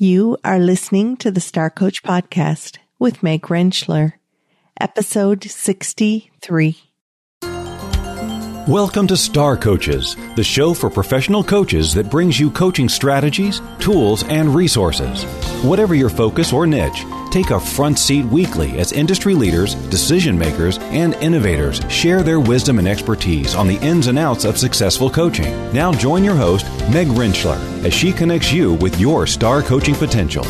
You are listening to the Star Coach Podcast with Meg Rentschler, episode 63. Welcome to Star Coaches, the show for professional coaches that brings you coaching strategies, tools, and resources. Whatever your focus or niche, take a front seat weekly as industry leaders, decision makers, and innovators share their wisdom and expertise on the ins and outs of successful coaching. Now join your host, Meg Rentschler, as she connects you with your star coaching potential.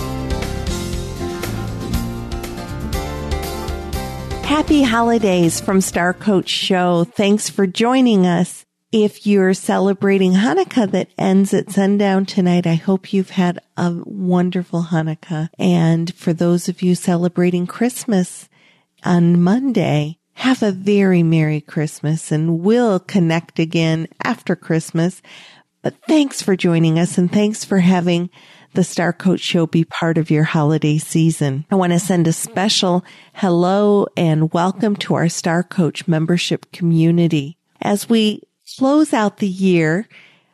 Happy holidays from Star Coach Show. Thanks for joining us. If you're celebrating Hanukkah that ends at sundown tonight, I hope you've had a wonderful Hanukkah. And for those of you celebrating Christmas on Monday, have a very Merry Christmas and we'll connect again after Christmas. But thanks for joining us and thanks for having the Star Coach Show be part of your holiday season. I want to send a special hello and welcome to our Star Coach membership community. As we close out the year,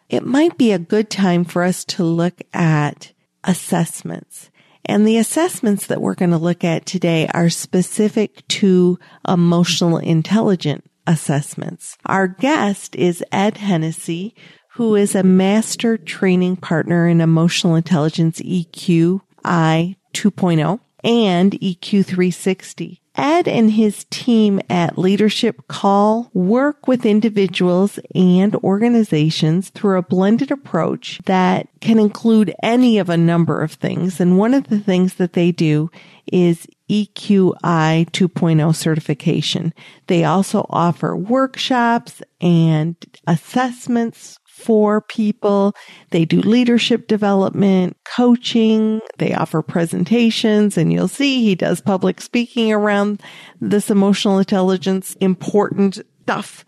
it might be a good time for us to look at assessments. And the assessments that we're going to look at today are specific to emotional intelligence assessments. Our guest is Ed Hennessy, who is a master training partner in emotional intelligence EQ I 2.0 and EQ 360. Ed and his team at Leadership Call work with individuals and organizations through a blended approach that can include any of a number of things. And one of the things that they do is EQI 2.0 certification. They also offer workshops and assessments for people. They do leadership development, coaching. They offer presentations and you'll see he does public speaking around this emotional intelligence important stuff.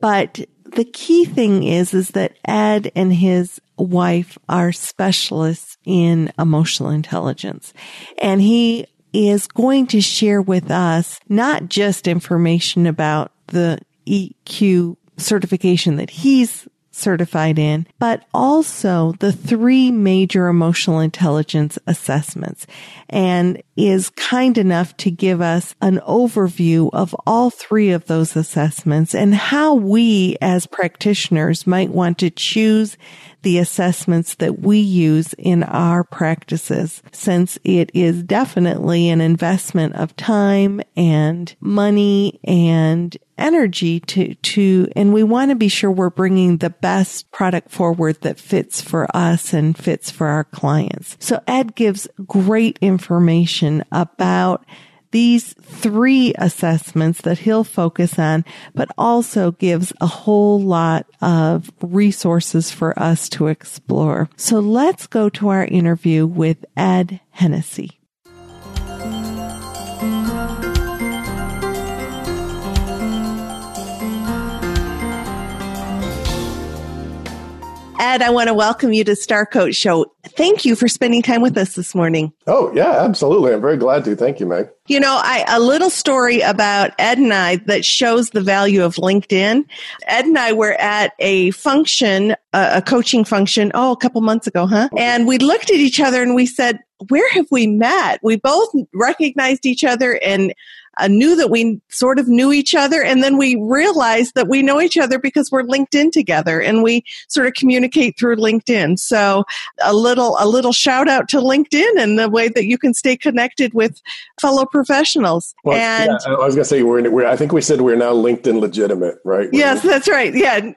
But the key thing is, is that Ed and his wife are specialists in emotional intelligence and he is going to share with us not just information about the EQ certification that he's certified in, but also the three major emotional intelligence assessments. And is kind enough to give us an overview of all three of those assessments and how we as practitioners might want to choose the assessments that we use in our practices since it is definitely an investment of time and money and energy to, to, and we want to be sure we're bringing the best product forward that fits for us and fits for our clients. So Ed gives great information about these three assessments that he'll focus on, but also gives a whole lot of resources for us to explore. So let's go to our interview with Ed Hennessy. Ed, I want to welcome you to Star Coach Show. Thank you for spending time with us this morning. Oh, yeah, absolutely. I'm very glad to. Thank you, Meg. You know, I, a little story about Ed and I that shows the value of LinkedIn. Ed and I were at a function, a, a coaching function, oh, a couple months ago, huh? And we looked at each other and we said, where have we met? We both recognized each other and uh, knew that we sort of knew each other. And then we realized that we know each other because we're LinkedIn together and we sort of communicate through LinkedIn. So a little, a little shout out to LinkedIn and the way that you can stay connected with fellow professionals. Well, and yeah, I was going to say, we're, we're, I think we said we're now LinkedIn legitimate, right? Yes, that's right. Yeah,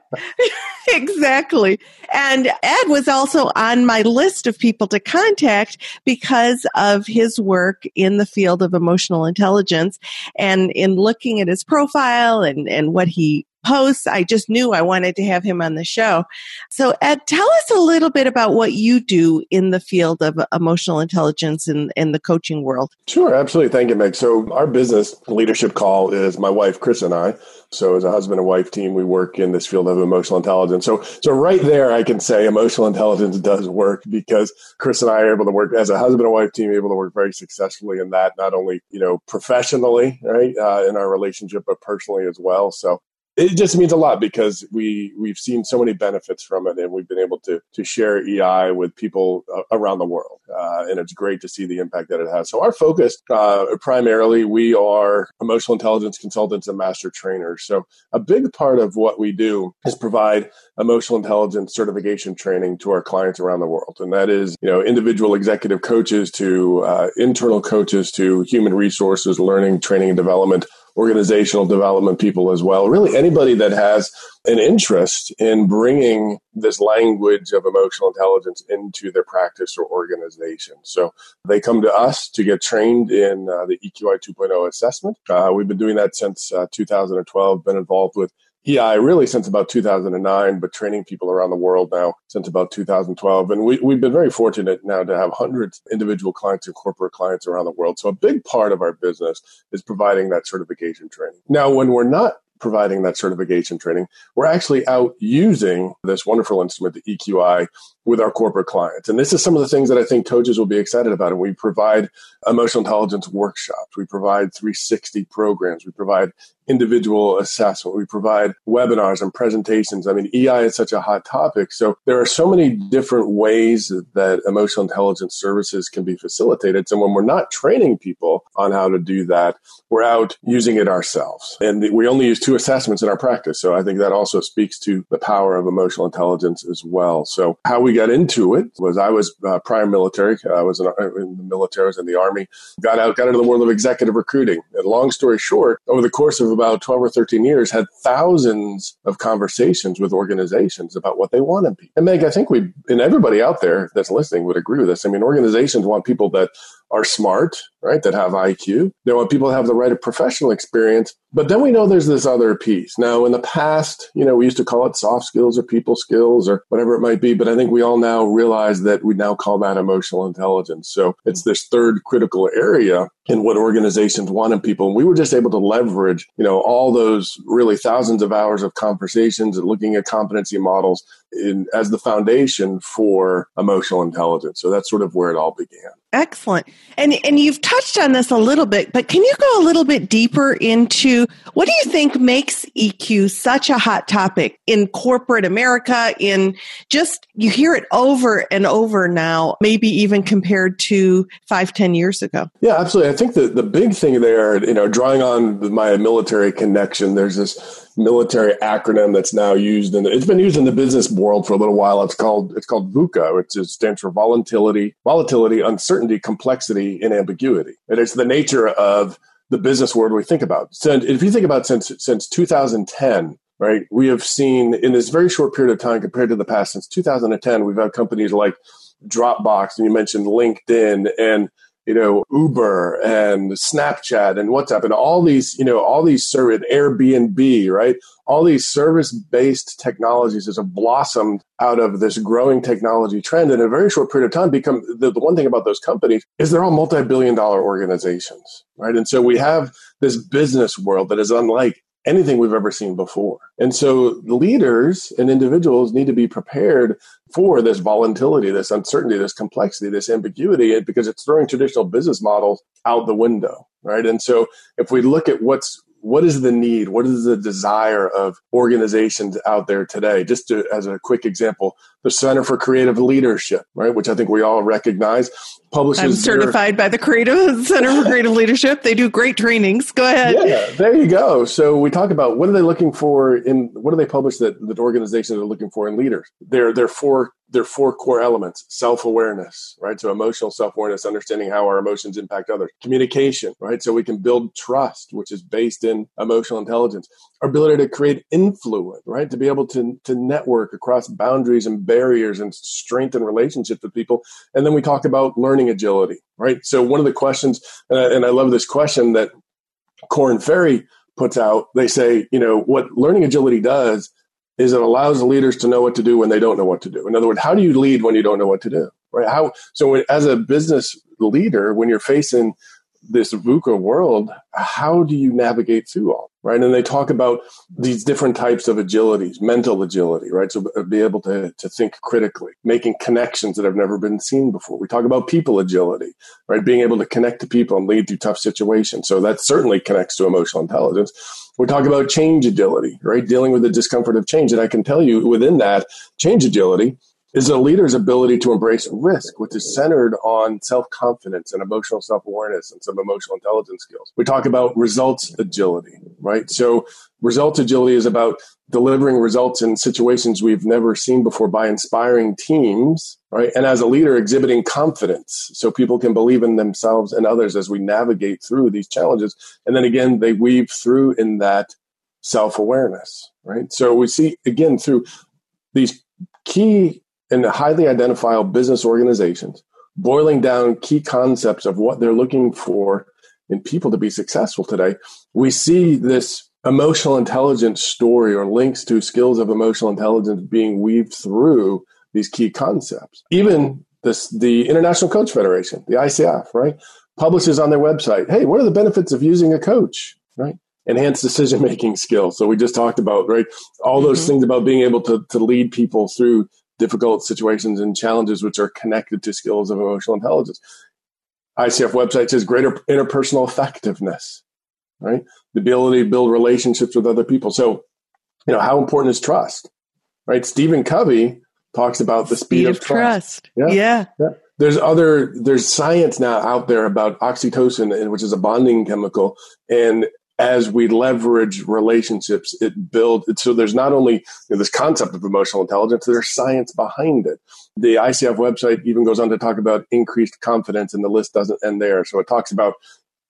exactly. And Ed was also on my list of people to contact because of his work in the field of emotional intelligence. And in looking at his profile and, and what he posts, I just knew I wanted to have him on the show. So Ed, tell us a little bit about what you do in the field of emotional intelligence in, in the coaching world. Sure, absolutely. Thank you, Meg. So our business leadership call is my wife, Chris and I. So as a husband and wife team, we work in this field of emotional intelligence. So, so right there, I can say emotional intelligence does work because Chris and I are able to work as a husband and wife team, able to work very successfully in that, not only, you know, professionally, right, uh, in our relationship, but personally as well. So it just means a lot because we we've seen so many benefits from it, and we've been able to to share EI with people uh, around the world, uh, and it's great to see the impact that it has. So our focus, uh, primarily, we are emotional intelligence consultants and master trainers. So a big part of what we do is provide emotional intelligence certification training to our clients around the world, and that is you know individual executive coaches to uh, internal coaches to human resources, learning, training, and development organizational development people as well. Really, anybody that has an interest in bringing this language of emotional intelligence into their practice or organization. So they come to us to get trained in uh, the EQI 2.0 assessment. Uh, we've been doing that since uh, 2012, been involved with EI really since about 2009, but training people around the world now since about 2012. And we, we've been very fortunate now to have hundreds of individual clients and corporate clients around the world. So a big part of our business is providing that certification training. Now, when we're not providing that certification training, we're actually out using this wonderful instrument, the EQI, with our corporate clients. And this is some of the things that I think coaches will be excited about. And we provide emotional intelligence workshops. We provide 360 programs. We provide individual assessment. We provide webinars and presentations. I mean, EI is such a hot topic. So there are so many different ways that emotional intelligence services can be facilitated. So when we're not training people on how to do that, we're out using it ourselves. And we only use two assessments in our practice. So I think that also speaks to the power of emotional intelligence as well. So how we got into it was I was uh, prior military. I was in, in, the military, I was in the army. Got out, got into the world of executive recruiting. And long story short, over the course of about 12 or 13 years, had thousands of conversations with organizations about what they want in people. And Meg, I think we, and everybody out there that's listening would agree with this. I mean, organizations want people that are smart, right? That have IQ. They want people to have the right of professional experience. But then we know there's this other piece. Now, in the past, you know, we used to call it soft skills or people skills or whatever it might be. But I think we all now realize that we now call that emotional intelligence. So it's this third critical area in what organizations want in people. And we were just able to leverage, you know, all those really thousands of hours of conversations and looking at competency models in, as the foundation for emotional intelligence. So that's sort of where it all began. Excellent. And and you've touched on this a little bit, but can you go a little bit deeper into what do you think makes EQ such a hot topic in corporate America in just you hear it over and over now, maybe even compared to five, ten years ago? Yeah, absolutely. I think the, the big thing there, you know, drawing on my military connection, there's this military acronym that's now used and it's been used in the business world for a little while. It's called it's called VUCA, which is, stands for volatility, volatility, uncertainty, complexity, and ambiguity. And it's the nature of the business world we think about. So if you think about since since 2010, right, we have seen in this very short period of time compared to the past since 2010, we've had companies like Dropbox, and you mentioned LinkedIn and you know, Uber and Snapchat and WhatsApp and all these, you know, all these service Airbnb, right? All these service based technologies that have blossomed out of this growing technology trend in a very short period of time become the, the one thing about those companies is they're all multi-billion dollar organizations, right? And so we have this business world that is unlike anything we've ever seen before. And so leaders and individuals need to be prepared for this volatility, this uncertainty, this complexity, this ambiguity, because it's throwing traditional business models out the window, right? And so if we look at what's what is the need? What is the desire of organizations out there today? Just to, as a quick example, the Center for Creative Leadership, right, which I think we all recognize, publishes. I'm certified their, by the Creative Center for Creative Leadership. They do great trainings. Go ahead. Yeah, there you go. So we talk about what are they looking for in what do they publish that that organizations are looking for in leaders? They're they're four there are four core elements self-awareness right so emotional self-awareness understanding how our emotions impact others communication right so we can build trust which is based in emotional intelligence our ability to create influence right to be able to, to network across boundaries and barriers and strengthen relationships with people and then we talk about learning agility right so one of the questions and I, and I love this question that Korn Ferry puts out they say you know what learning agility does is it allows leaders to know what to do when they don't know what to do. In other words, how do you lead when you don't know what to do? Right? How so? As a business leader, when you're facing this VUCA world, how do you navigate through all? Right. And they talk about these different types of agilities, mental agility, right? So uh, be able to, to think critically, making connections that have never been seen before. We talk about people agility, right? Being able to connect to people and lead through tough situations. So that certainly connects to emotional intelligence. We talk about change agility, right? Dealing with the discomfort of change. And I can tell you within that change agility, is a leader's ability to embrace risk, which is centered on self confidence and emotional self awareness and some emotional intelligence skills. We talk about results agility, right? So, results agility is about delivering results in situations we've never seen before by inspiring teams, right? And as a leader, exhibiting confidence so people can believe in themselves and others as we navigate through these challenges. And then again, they weave through in that self awareness, right? So, we see again through these key and highly identifiable business organizations, boiling down key concepts of what they're looking for in people to be successful today, we see this emotional intelligence story or links to skills of emotional intelligence being weaved through these key concepts. Even this, the International Coach Federation, the ICF, right, publishes on their website, hey, what are the benefits of using a coach, right? Enhanced decision making skills. So we just talked about, right, all those mm-hmm. things about being able to, to lead people through difficult situations and challenges which are connected to skills of emotional intelligence. ICF website says greater interpersonal effectiveness, right? The ability to build relationships with other people. So, you know, how important is trust, right? Stephen Covey talks about the speed, speed of, of, trust. trust. Yeah. yeah. yeah. There's other, there's science now out there about oxytocin, which is a bonding chemical, and as we leverage relationships, it builds. So there's not only you know, this concept of emotional intelligence, there's science behind it. The ICF website even goes on to talk about increased confidence, and the list doesn't end there. So it talks about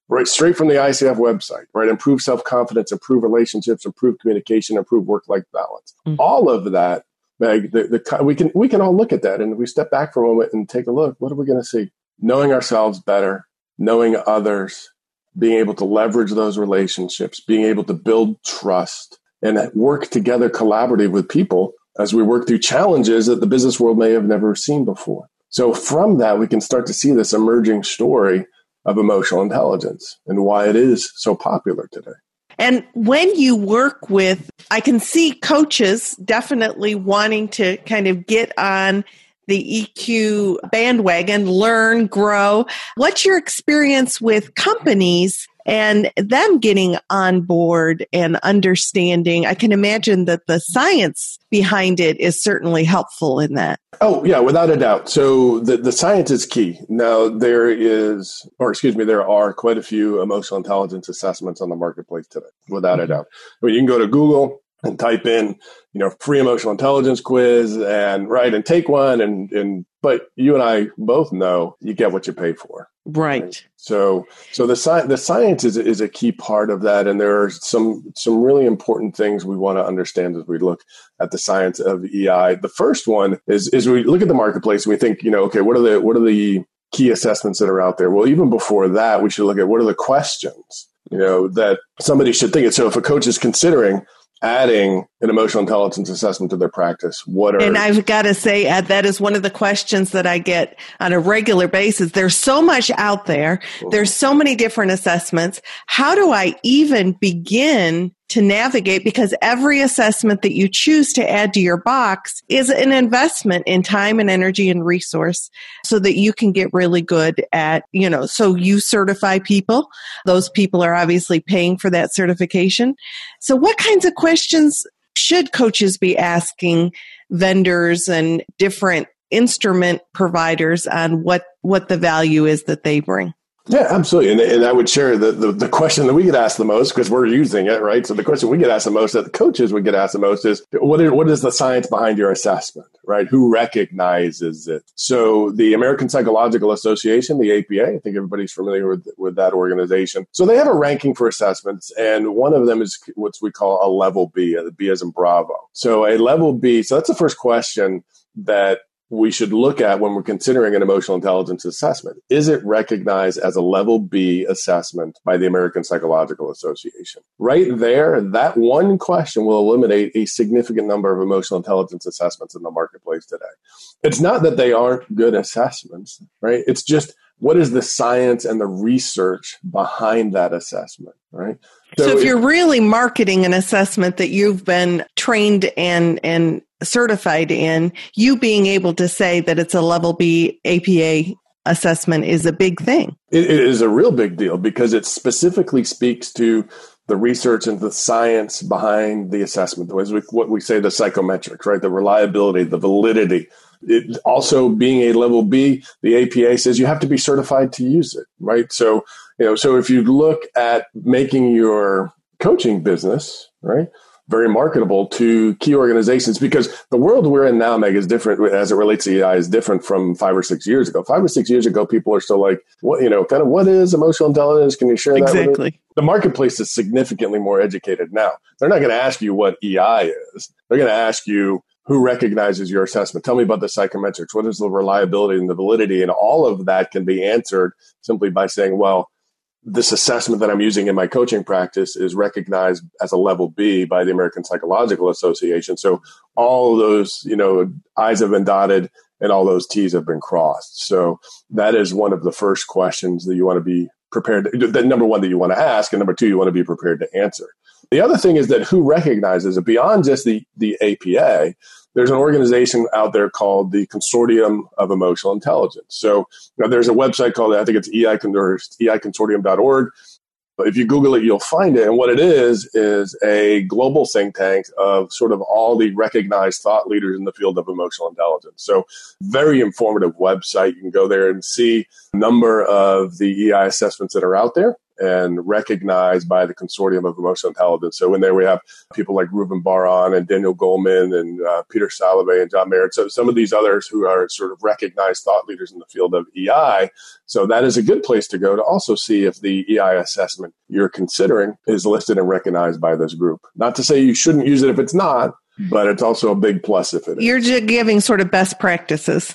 right straight from the ICF website, right? Improve self confidence, improve relationships, improve communication, improve work life balance. Mm-hmm. All of that, Meg. The, the, we can we can all look at that, and if we step back for a moment and take a look. What are we going to see? Knowing ourselves better, knowing others, being able to leverage those relationships, being able to build trust and work together collaboratively with people as we work through challenges that the business world may have never seen before. So from that, we can start to see this emerging story of emotional intelligence and why it is so popular today. And when you work with, I can see coaches definitely wanting to kind of get on the EQ bandwagon, learn, grow. What's your experience with companies and them getting on board and understanding? I can imagine that the science behind it is certainly helpful in that. Oh, yeah, without a doubt. So the, the science is key. Now, there is, or excuse me, there are quite a few emotional intelligence assessments on the marketplace today, without mm-hmm. a doubt. Well, you can go to Google and type in, you know, free emotional intelligence quiz and right and take one and and but you and I both know you get what you pay for. Right. right? So so the science the science is is a key part of that and there are some some really important things we want to understand as we look at the science of EI. The first one is is we look at the marketplace and we think, you know, okay, what are the what are the key assessments that are out there? Well, even before that, we should look at what are the questions, you know, that somebody should think it. So if a coach is considering adding an emotional intelligence assessment to their practice? What are and I've got to say, Ed, that is one of the questions that I get on a regular basis. There's so much out there. There's so many different assessments. How do I even begin to navigate because every assessment that you choose to add to your box is an investment in time and energy and resource so that you can get really good at, you know, so you certify people. Those people are obviously paying for that certification. So what kinds of questions should coaches be asking vendors and different instrument providers on what, what the value is that they bring? Yeah, absolutely. And, and I would share the, the, the, question that we get asked the most because we're using it, right? So the question we get asked the most that the coaches would get asked the most is what is, what is the science behind your assessment, right? Who recognizes it? So the American Psychological Association, the APA, I think everybody's familiar with, with that organization. So they have a ranking for assessments and one of them is what we call a level B, a B as in Bravo. So a level B, so that's the first question that we should look at when we're considering an emotional intelligence assessment. Is it recognized as a level B assessment by the American Psychological Association? Right there, that one question will eliminate a significant number of emotional intelligence assessments in the marketplace today. It's not that they aren't good assessments, right? It's just what is the science and the research behind that assessment, right? So, so if you're really marketing an assessment that you've been trained and and certified in, you being able to say that it's a level B APA assessment is a big thing. it, it is a real big deal because it specifically speaks to the research and the science behind the assessment, what we say the psychometrics, right? The reliability, the validity. It, also being a level B, the APA says you have to be certified to use it, right? So, you know, so if you look at making your coaching business, right? very marketable to key organizations because the world we're in now, Meg, is different as it relates to AI is different from five or six years ago. Five or six years ago, people are still like, what, you know, kind of what is emotional intelligence? Can you share that? Exactly. The marketplace is significantly more educated now. They're not going to ask you what EI is. They're going to ask you who recognizes your assessment. Tell me about the psychometrics. What is the reliability and the validity? And all of that can be answered simply by saying, well, this assessment that I'm using in my coaching practice is recognized as a level B by the American Psychological Association. So all those, you know, I's have been dotted and all those T's have been crossed. So that is one of the first questions that you want to be prepared. To, the number one that you want to ask, and number two, you want to be prepared to answer. The other thing is that who recognizes it beyond just the the APA there's an organization out there called the Consortium of Emotional Intelligence. So you know, there's a website called, I think it's EI, eiconsortium.org. But if you Google it, you'll find it. And what it is, is a global think tank of sort of all the recognized thought leaders in the field of emotional intelligence. So very informative website. You can go there and see a number of the EI assessments that are out there and recognized by the Consortium of Emotional Intelligence. So in there we have people like Reuven Bar-On and Daniel Goleman and uh, Peter Salovey and John Mayer. So some of these others who are sort of recognized thought leaders in the field of EI. So that is a good place to go to also see if the EI assessment you're considering is listed and recognized by this group. Not to say you shouldn't use it if it's not, but it's also a big plus if it is. You're just giving sort of best practices.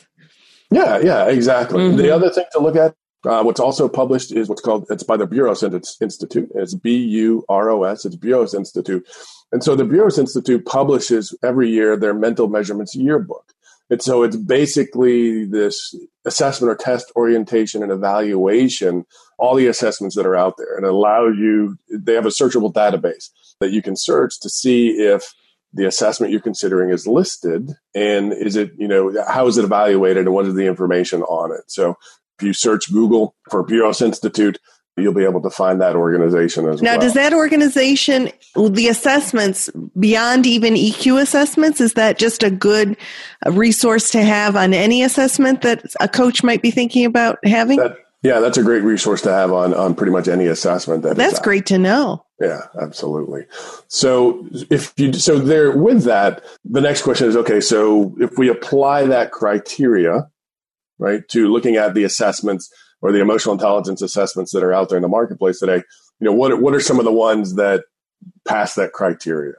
Yeah, yeah, exactly. Mm-hmm. The other thing to look at uh, what's also published is what's called, it's by the Buros Institute. It's B U R O S, it's Buros Institute. And so the Buros Institute publishes every year their mental measurements yearbook. And so it's basically this assessment or test orientation and evaluation, all the assessments that are out there, and allow you, they have a searchable database that you can search to see if the assessment you're considering is listed and is it, you know, how is it evaluated and what is the information on it? So if you search Google for Buros Institute, you'll be able to find that organization as now, well. Now, does that organization, the assessments beyond even EQ assessments, is that just a good resource to have on any assessment that a coach might be thinking about having? That, yeah, that's a great resource to have on, on pretty much any assessment. That that's great to know. Yeah, absolutely. So if you so there with that, the next question is okay. So if we apply that criteria right? To looking at the assessments or the emotional intelligence assessments that are out there in the marketplace today. You know, what what are some of the ones that pass that criteria?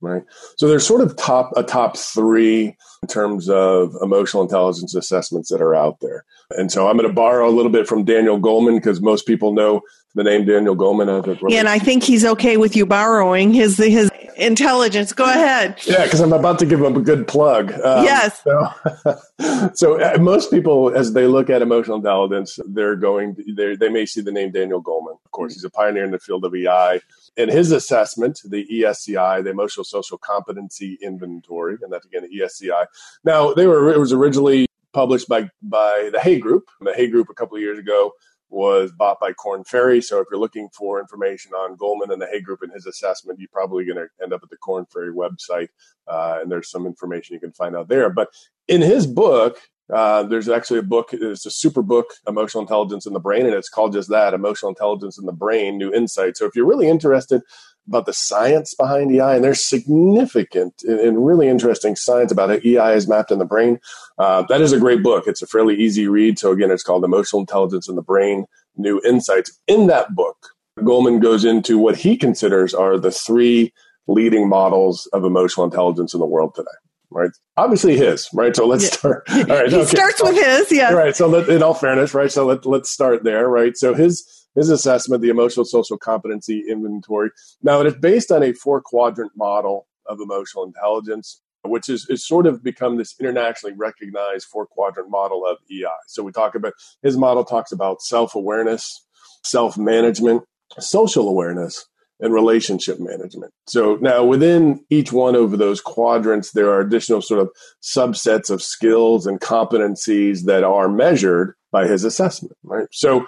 Right. So there's sort of top a top three in terms of emotional intelligence assessments that are out there. And so I'm going to borrow a little bit from Daniel Goleman because most people know the name Daniel Goleman. Yeah, and I think he's okay with you borrowing his his intelligence. Go ahead. Yeah, because I'm about to give him a good plug. Um, yes. So, so uh, most people, as they look at emotional intelligence, they're going. They they may see the name Daniel Goleman. Of course, he's a pioneer in the field of EI. In his assessment, the ESCI, the Emotional Social Competency Inventory, and that's again the ESCI. Now, they were it was originally published by by the Hay Group. The Hay Group a couple of years ago was bought by Korn Ferry. So if you're looking for information on Goleman and the Hay Group and his assessment, you're probably going to end up at the Korn Ferry website, uh, and there's some information you can find out there. But in his book, uh, there's actually a book. It's a super book, Emotional Intelligence in the Brain, and it's called just that, Emotional Intelligence in the Brain: New Insight. So if you're really interested about the science behind EI, and there's significant and really interesting science about how EI is mapped in the brain. Uh, that is a great book. It's a fairly easy read. So again, it's called Emotional Intelligence in the Brain: New Insights. In that book, Goleman goes into what he considers are the three leading models of emotional intelligence in the world today. Right, obviously his. Right, so let's yeah. start. All right, he okay. starts with his. Yeah. Right. So let, in all fairness, right. So let let's start there. Right. So his his assessment, the emotional social competency inventory. Now, it is based on a four quadrant model of emotional intelligence, which is, is sort of become this internationally recognized four quadrant model of EI. So we talk about his model talks about self awareness, self management, social awareness, and relationship management. So now within each one of those quadrants, there are additional sort of subsets of skills and competencies that are measured by his assessment, right? So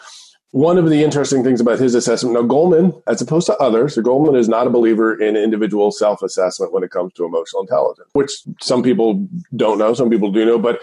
one of the interesting things about his assessment, now Goleman, as opposed to others, so Goleman is not a believer in individual self-assessment when it comes to emotional intelligence, which some people don't know, some people do know, but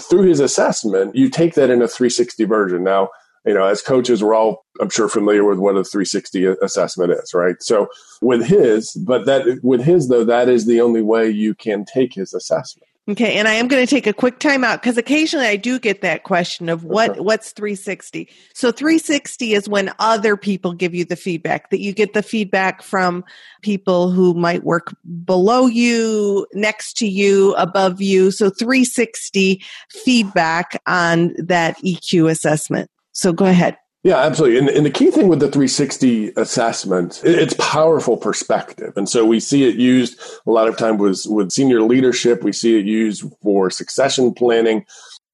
through his assessment, you take that in a 360 version. Now, you know, as coaches, we're all, I'm sure, familiar with what a 360 assessment is, right? So with his, but that with his though, that is the only way you can take his assessment. Okay, and I am going to take a quick time out because occasionally I do get that question of what what's 360. So 360 is when other people give you the feedback that you get the feedback from people who might work below you, next to you, above you. So 360 feedback on that EQ assessment. So go ahead. Yeah, absolutely. And, and, the key thing with the 360 assessment, it's powerful perspective. And so we see it used a lot of time with, with senior leadership. We see it used for succession planning.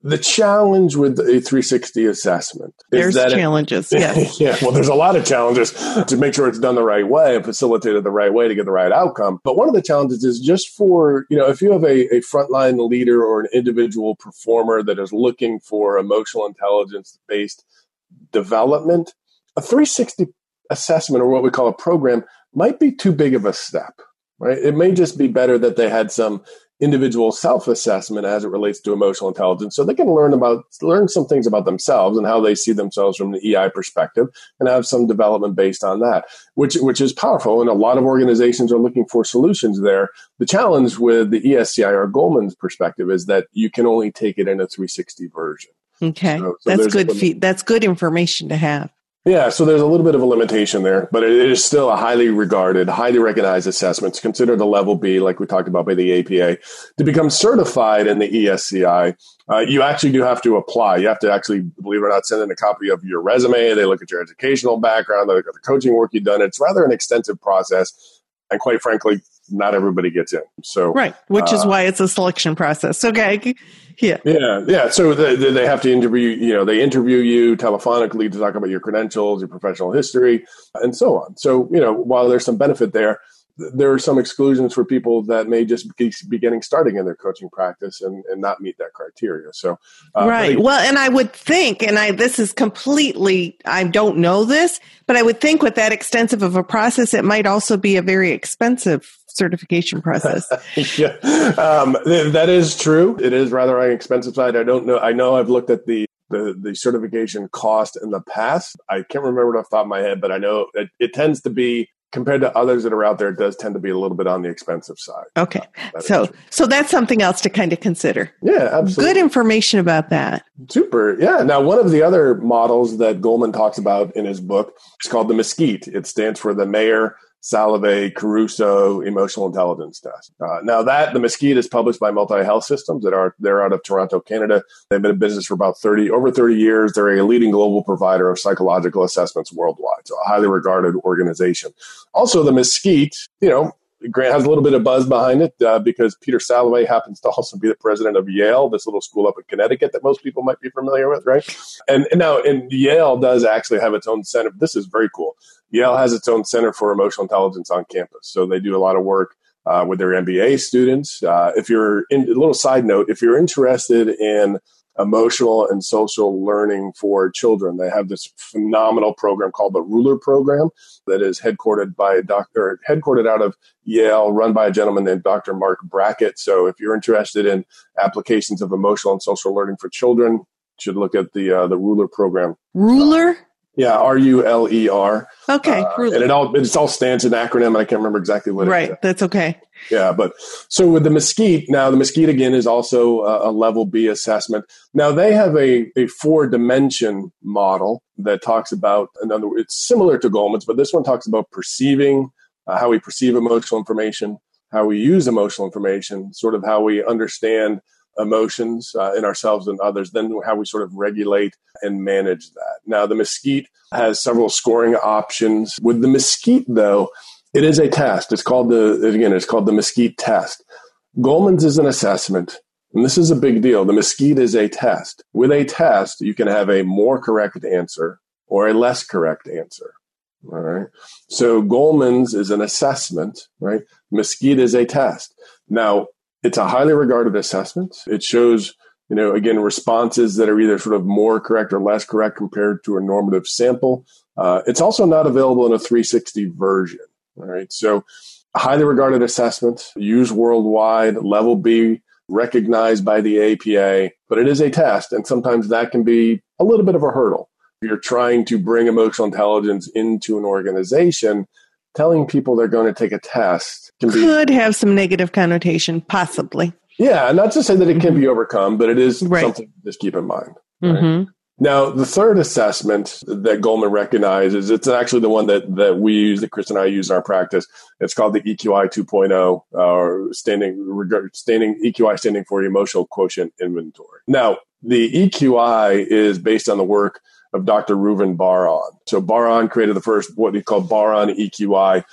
The challenge with a 360 assessment is there's challenges. It, yes. yeah. Well, there's a lot of challenges to make sure it's done the right way and facilitated the right way to get the right outcome. But one of the challenges is just for, you know, if you have a, a frontline leader or an individual performer that is looking for emotional intelligence based development, a 360 assessment or what we call a program might be too big of a step, right? It may just be better that they had some individual self-assessment as it relates to emotional intelligence so they can learn about learn some things about themselves and how they see themselves from the EI perspective and have some development based on that which which is powerful and a lot of organizations are looking for solutions there the challenge with the ESCI or Goleman's perspective is that you can only take it in a 360 version Okay, so, so that's good. Fe- that's good information to have. Yeah, so there's a little bit of a limitation there, but it is still a highly regarded, highly recognized assessment. It's considered a level B, like we talked about by the APA. To become certified in the ESCI, uh, you actually do have to apply. You have to actually, believe it or not, send in a copy of your resume. They look at your educational background, they look at the coaching work you've done. It's rather an extensive process. And quite frankly, not everybody gets in. So right, which uh, is why it's a selection process. Okay, yeah, yeah, yeah. So they, they have to interview. You know, they interview you telephonically to talk about your credentials, your professional history, and so on. So you know, while there's some benefit there, there are some exclusions for people that may just be getting starting in their coaching practice and, and not meet that criteria. So, uh, right. well, and I would think, and I, this is completely, I don't know this, but I would think with that extensive of a process, it might also be a very expensive certification process. yeah, um, th- that is true. It is rather on the expensive side. I don't know. I know I've looked at the the, the certification cost in the past. I can't remember it off the top of my head, but I know it, it tends to be compared to others that are out there, it does tend to be a little bit on the expensive side. Okay. So, so that's something else to kind of consider. Yeah, absolutely. Good information about that. Super. Yeah. Now, one of the other models that Goleman talks about in his book is called the MSCEIT. It stands for the Mayer Salovey Caruso Emotional Intelligence Test. Uh, now that the MSCEIT is published by Multi Health Systems that are they're out of Toronto, Canada. They've been in business for about thirty over thirty years. They're a leading global provider of psychological assessments worldwide, so a highly regarded organization. Also, the MSCEIT, you know, Grant has a little bit of buzz behind it uh, because Peter Salovey happens to also be the president of Yale, this little school up in Connecticut that most people might be familiar with, right? And, and now, and Yale does actually have its own center. This is very cool. Yale has its own center for emotional intelligence on campus, so they do a lot of work uh, with their MBA students. Uh, if you're in, a little side note, if you're interested in emotional and social learning for children. They have this phenomenal program called the Ruler Program that is headquartered by a doctor, headquartered out of Yale, run by a gentleman named Dr. Mark Brackett. So if you're interested in applications of emotional and social learning for children, should look at the uh, the Ruler Program. Ruler. Yeah, R U L E R. Okay, uh, and it all it all stands an acronym, and I can't remember exactly what. It is. Right, that's okay. Yeah, but so with the MSCEIT now, the MSCEIT again is also a, a level B assessment. Now they have a a four dimension model that talks about another. It's similar to Goleman's, but this one talks about perceiving uh, how we perceive emotional information, how we use emotional information, sort of how we understand emotions uh, in ourselves and others, then how we sort of regulate and manage that. Now, the MSCEIT has several scoring options. With the MSCEIT, though, it is a test. It's called the, again, it's called the MSCEIT test. Goleman's is an assessment. And this is a big deal. The MSCEIT is a test. With a test, you can have a more correct answer or a less correct answer. All right. So Goleman's is an assessment, right? MSCEIT is a test. Now, it's a highly regarded assessment. It shows, you know, again, responses that are either sort of more correct or less correct compared to a normative sample. Uh, it's also not available in a 360 version. All right. So, highly regarded assessment, used worldwide, level B, recognized by the APA, but it is a test. And sometimes that can be a little bit of a hurdle. If you're trying to bring emotional intelligence into an organization, telling people they're going to take a test can be, could have some negative connotation, possibly. Yeah, not to say that it can mm-hmm. be overcome, but it is right. something to just keep in mind. Right? Mm-hmm. Now, the third assessment that Goleman recognizes, it's actually the one that, that we use, that Chris and I use in our practice. It's called the EQI 2.0, or standing, standing EQI standing for Emotional Quotient Inventory. Now, the EQI is based on the work of Dr. Reuven Bar-On. So Bar-On created the first, what he called Bar-On EQI.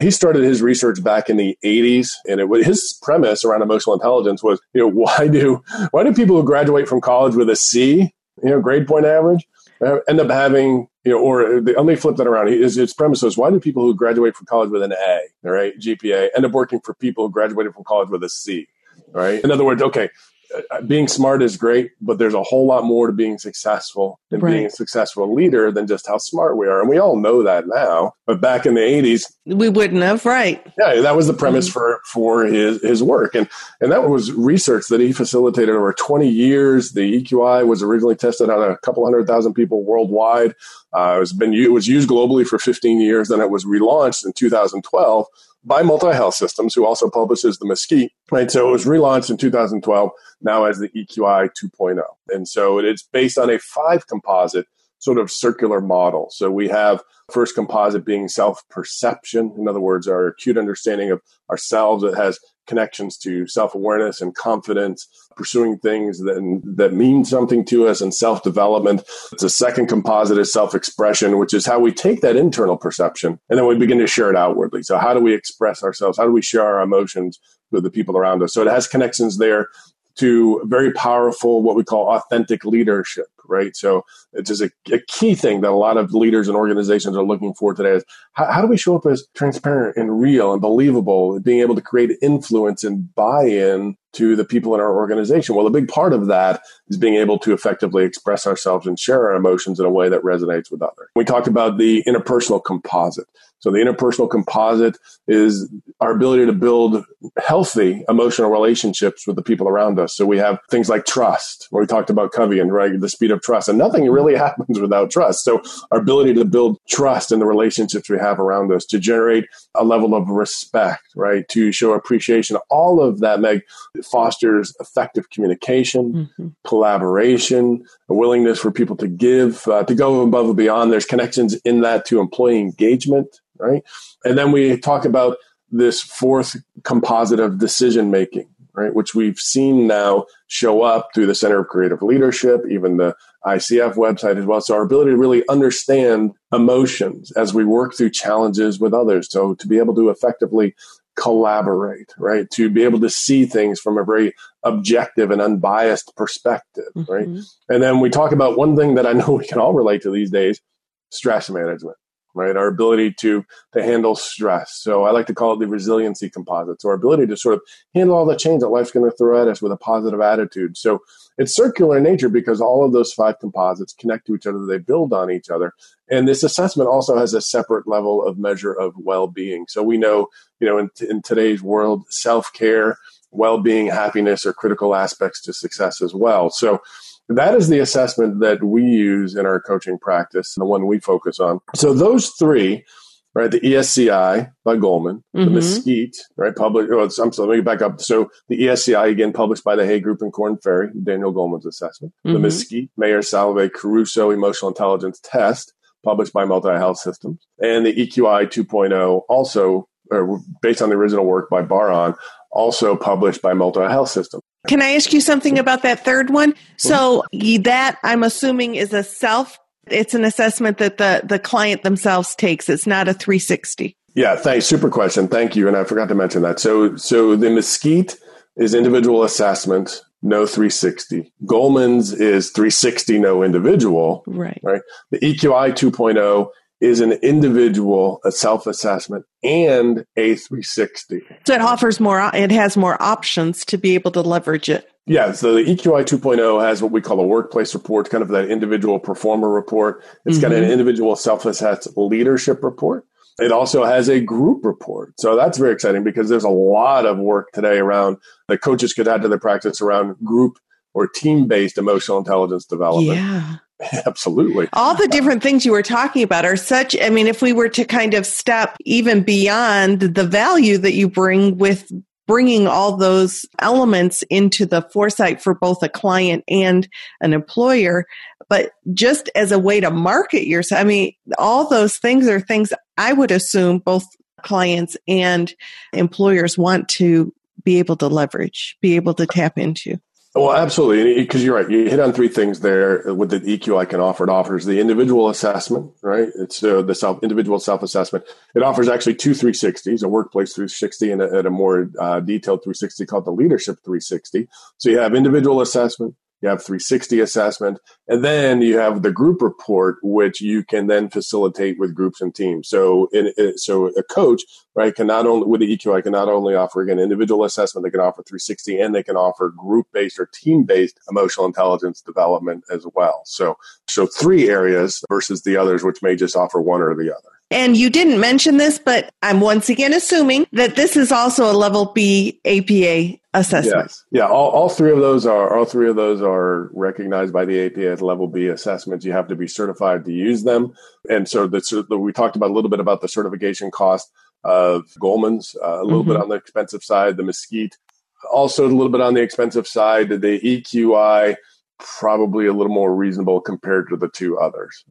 He started his research back in the 80s, and it was, his premise around emotional intelligence was, you know, why do why do people who graduate from college with a C, you know, grade point average, uh, end up having, you know, or the, let me flip that around. His, his premise was, why do people who graduate from college with an A, all right, GPA, end up working for people who graduated from college with a C, right? In other words, okay, uh, being smart is great, but there's a whole lot more to being successful and right. being a successful leader than just how smart we are. And we all know that now. But back in the 80s, we wouldn't have, right? Yeah, that was the premise mm-hmm. for for his his work, and and that was research that he facilitated over 20 years. The EQI was originally tested on a couple hundred thousand people worldwide. Uh, it's been it was used globally for 15 years. Then it was relaunched in 2012 by Multi Health Systems, who also publishes the MSCEIT. Right, so it was relaunched in 2012, now as the EQI 2.0, and so it's based on a five composite sort of circular model. So we have first composite being self perception, in other words, our acute understanding of ourselves that has connections to self awareness and confidence, pursuing things that, that mean something to us, and self development. The second composite is self expression, which is how we take that internal perception and then we begin to share it outwardly. So, how do we express ourselves? How do we share our emotions with the people around us? So, it has connections there to very powerful, what we call authentic leadership right? So it's just a, a, key thing that a lot of leaders and organizations are looking for today is how, how, do we show up as transparent and real and believable, being able to create influence and buy-in to the people in our organization. Well, a big part of that is being able to effectively express ourselves and share our emotions in a way that resonates with others. We talked about the interpersonal composite. So the interpersonal composite is our ability to build healthy emotional relationships with the people around us. So we have things like trust, where we talked about Covey and right, the speed of trust, and nothing really happens without trust. So our ability to build trust in the relationships we have around us, to generate a level of respect, right, to show appreciation, all of that, Meg, fosters effective communication, mm-hmm. collaboration, a willingness for people to give, uh, to go above and beyond. There's connections in that to employee engagement, right? And then we talk about this fourth composite of decision making, right? Which we've seen now show up through the Center of Creative Leadership, even the ICF website as well. So our ability to really understand emotions as we work through challenges with others. So to be able to effectively collaborate, right? To be able to see things from a very objective and unbiased perspective, mm-hmm. right? And then we talk about one thing that I know we can all relate to these days stress management right? Our ability to to handle stress. So I like to call it the resiliency composite. So our ability to sort of handle all the change that life's going to throw at us with a positive attitude. So it's circular in nature because all of those five composites connect to each other. They build on each other. And this assessment also has a separate level of measure of well-being. So we know, you know, in, in today's world, self-care, well-being, happiness are critical aspects to success as well. So that is the assessment that we use in our coaching practice, the one we focus on. So those three, right? The ESCI by Goleman, mm-hmm. the MSCEIT, right? Public. Oh, I'm sorry, let me back up. So the ESCI again published by the Hay Group and Korn Ferry, Daniel Goleman's assessment. Mm-hmm. The MSCEIT, Mayer Salovey Caruso Emotional Intelligence Test, published by Multi Health Systems, and the EQI 2.0, also based on the original work by Bar-On, also published by Multi Health Systems. Can I ask you something about that third one? So that I'm assuming is a self. It's an assessment that the the client themselves takes. It's not a 360. Yeah, thanks. Super question. Thank you. And I forgot to mention that. So so the MSCEIT is individual assessment, no 360. Goleman's is 360, no individual. Right. Right. The EQI 2.0 is an individual a self-assessment and a 360 so it offers more it has more options to be able to leverage it yeah, so the EQI 2.0 has what we call a workplace report, kind of that individual performer report. It's mm-hmm. got an mm-hmm. individual self-assessed leadership report. It also has a group report. So that's very exciting because there's a lot of work today around that coaches could add to their practice around group or team based emotional intelligence development. Yeah. Absolutely. All the different things you were talking about are such, I mean, if we were to kind of step even beyond the value that you bring with bringing all those elements into the foresight for both a client and an employer, but just as a way to market yourself. I mean, all those things are things I would assume both clients and employers want to be able to leverage, be able to tap into. Well, absolutely, because you're right. You hit on three things there with the EQI can offer. It offers the individual assessment, right? It's uh, the self individual self assessment. It offers actually two 360s, a workplace 360 and a, and a more uh, detailed 360 called the leadership 360. So you have individual assessment, you have 360 assessment, and then you have the group report, which you can then facilitate with groups and teams. So, in, so a coach, right, can not only with the EQI can not only offer again individual assessment, they can offer 360, and they can offer group based or team based emotional intelligence development as well. So, so three areas versus the others, which may just offer one or the other. And you didn't mention this, but I'm once again assuming that this is also a level B APA assessment. Yes. Yeah. All, all three of those are all three of those are recognized by the APA as level B assessments. You have to be certified to use them. And so the, we talked about a little bit about the certification cost of Goleman's, uh, a little mm-hmm. bit on the expensive side, the MSCEIT, also a little bit on the expensive side, the EQI, probably a little more reasonable compared to the two others.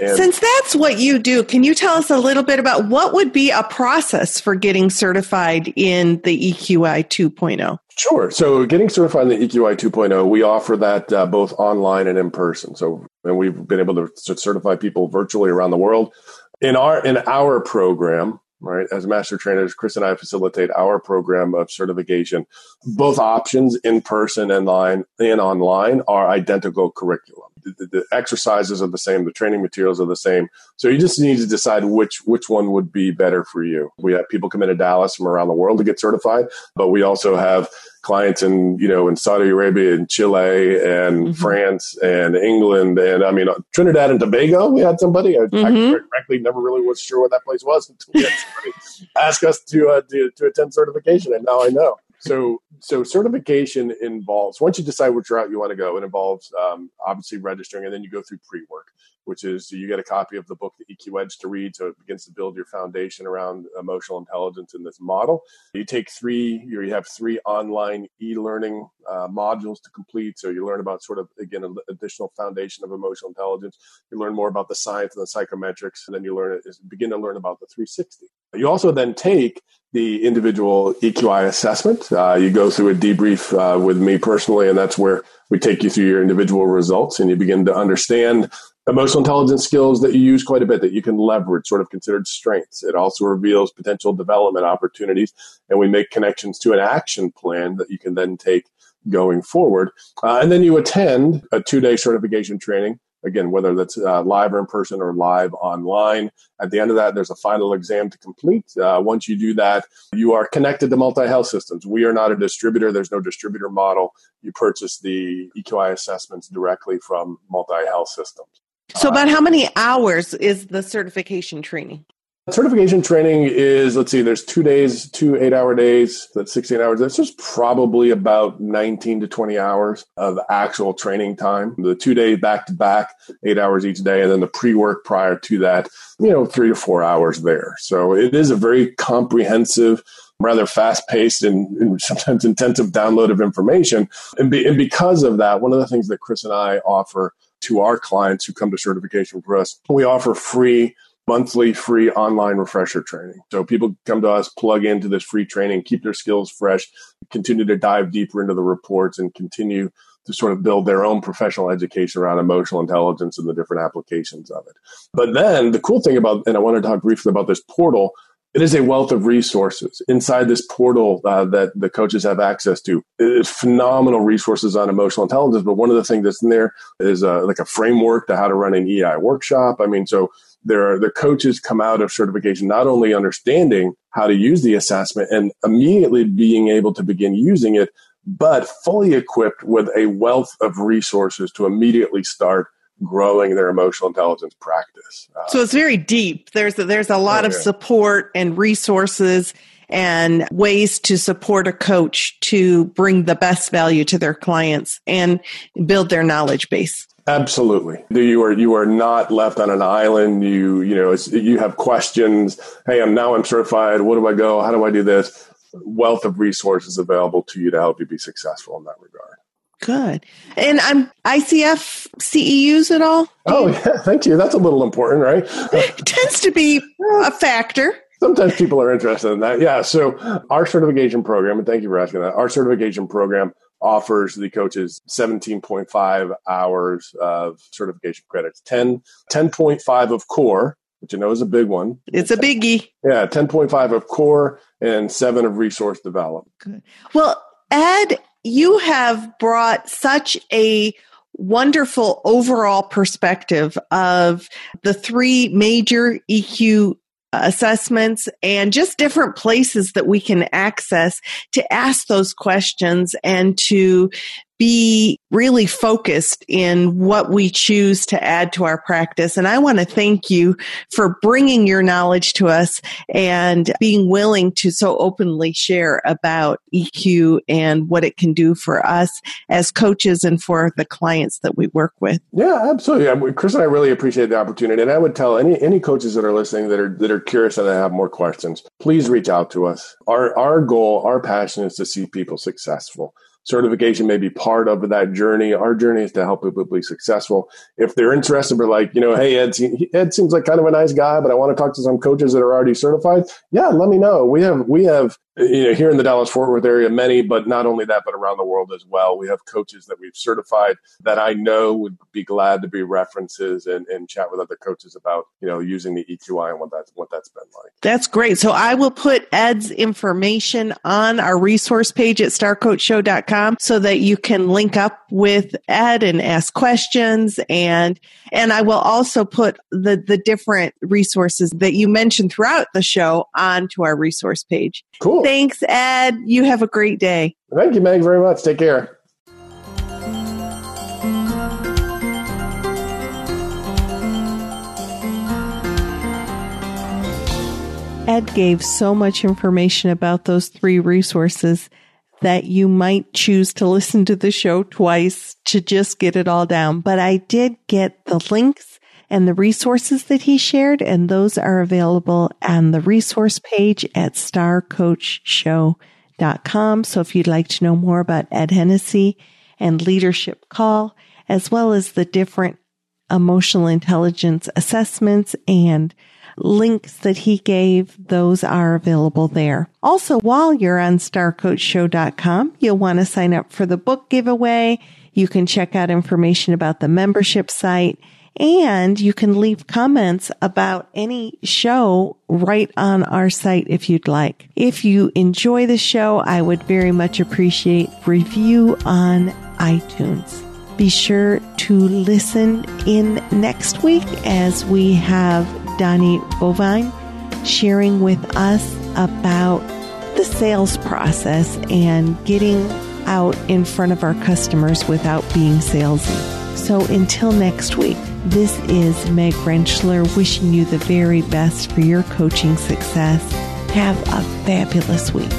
And Since that's what you do, can you tell us a little bit about what would be a process for getting certified in the EQI 2.0? Sure. So, getting certified in the EQI 2.0, we offer that uh, both online and in person. So, and we've been able to certify people virtually around the world. In our in our program, right, as master trainers, Chris and I facilitate our program of certification. Both options, in person and line and online, are identical curriculum the, the, exercises are the same, the training materials are the same. So you just need to decide which which one would be better for you. We have people come into Dallas from around the world to get certified, but we also have clients in you know in Saudi Arabia and Chile and mm-hmm. France and England and I mean Trinidad and Tobago. We had somebody. I, mm-hmm. I frankly never really was sure what that place was until we had somebody ask us to, uh, to to attend certification, and now I know. So, so certification involves once you decide which route you want to go, it involves um, obviously registering, and then you go through pre-work, which is you get a copy of the book, the EQ Edge, to read, so it begins to build your foundation around emotional intelligence in this model. You take three, you have three online e-learning uh, modules to complete, so you learn about sort of again an additional foundation of emotional intelligence. You learn more about the science and the psychometrics, and then you learn begin to learn about the 360. You also then take the individual EQI assessment. Uh, you go through a debrief uh, with me personally, and that's where we take you through your individual results and you begin to understand emotional intelligence skills that you use quite a bit that you can leverage, sort of considered strengths. It also reveals potential development opportunities, and we make connections to an action plan that you can then take going forward. Uh, and then you attend a two day certification training again, whether that's uh, live or in person or live online. At the end of that, there's a final exam to complete. Uh, once you do that, you are connected to multi health systems. We are not a distributor, there's no distributor model. You purchase the EQI assessments directly from multi health systems. So, about how many hours is the certification training? Certification training is, let's see, there's two days, two eight hour days, that's 16 hours. That's just probably about 19 to 20 hours of actual training time. The two day back to back, eight hours each day, and then the pre work prior to that, you know, three to four hours there. So it is a very comprehensive, rather fast paced and, and, sometimes intensive download of information. And, be, and because of that, one of the things that Chris and I offer to our clients who come to certification for us, we offer free monthly free online refresher training. So people come to us, plug into this free training, keep their skills fresh, continue to dive deeper into the reports and continue to sort of build their own professional education around emotional intelligence and the different applications of it. But then the cool thing about, and I want to talk briefly about this portal, it is a wealth of resources inside this portal uh, that the coaches have access to. It is phenomenal resources on emotional intelligence. But one of the things that's in there is uh, like a framework to how to run an EI workshop. I mean, so there are the coaches come out of certification not only understanding how to use the assessment and immediately being able to begin using it, but fully equipped with a wealth of resources to immediately start growing their emotional intelligence practice. Uh, so it's very deep. There's a, there's a lot oh, of yeah. support and resources and ways to support a coach to bring the best value to their clients and build their knowledge base. Absolutely. You are you are not left on an island. You you know you have questions. Hey, I'm now I'm certified. What do I go? How do I do this? Wealth of resources available to you to help you be successful in that regard. Good. And I'm ICF CEUs at all? Oh, yeah. Thank you. That's a little important, right? it tends to be a factor. Sometimes people are interested in that. Yeah. So our certification program, and thank you for asking that, our certification program offers the coaches 17.5 hours of certification credits, 10, 10.5 of core, which I know is a big one. It's a biggie. Yeah, 10.5 of core and seven of resource development. Good. Well, Ed, you have brought such a wonderful overall perspective of the three major EQ assessments and just different places that we can access to ask those questions and to be really focused in what we choose to add to our practice. And I want to thank you for bringing your knowledge to us and being willing to so openly share about EQ and what it can do for us as coaches and for the clients that we work with. Yeah, absolutely. Chris and I really appreciate the opportunity. And I would tell any, any coaches that are listening that are, that are curious and that have more questions, please reach out to us. Our, our goal, our passion is to see people successful certification may be part of that journey. Our journey is to help people be successful. If they're interested, we're like, you know, hey, Ed, Ed seems like kind of a nice guy, but I want to talk to some coaches that are already certified. Yeah, let me know. We have we have you know, here in the Dallas Fort Worth area, many, but not only that, but around the world as well. We have coaches that we've certified that I know would be glad to be references and, and chat with other coaches about, you know, using the EQI and what that's, what that's been like. That's great. So I will put Ed's information on our resource page at starcoachshow.com so that you can link up with Ed and ask questions. And, and I will also put the, the different resources that you mentioned throughout the show onto our resource page. Cool. Thanks, Ed. You have a great day. Thank you, Meg, very much. Take care. Ed gave so much information about those three resources that you might choose to listen to the show twice to just get it all down. But I did get the links and the resources that he shared, and those are available on the resource page at starcoachshow.com. So if you'd like to know more about Ed Hennessy and Leadership Call, as well as the different emotional intelligence assessments and links that he gave, those are available there. Also, while you're on starcoachshow.com, you'll want to sign up for the book giveaway. You can check out information about the membership site and you can leave comments about any show right on our site if you'd like. If you enjoy the show, I would very much appreciate review on iTunes. Be sure to listen in next week as we have Donnie Boivin sharing with us about the sales process and getting out in front of our customers without being salesy. So until next week, this is Meg Rentschler wishing you the very best for your coaching success. Have a fabulous week.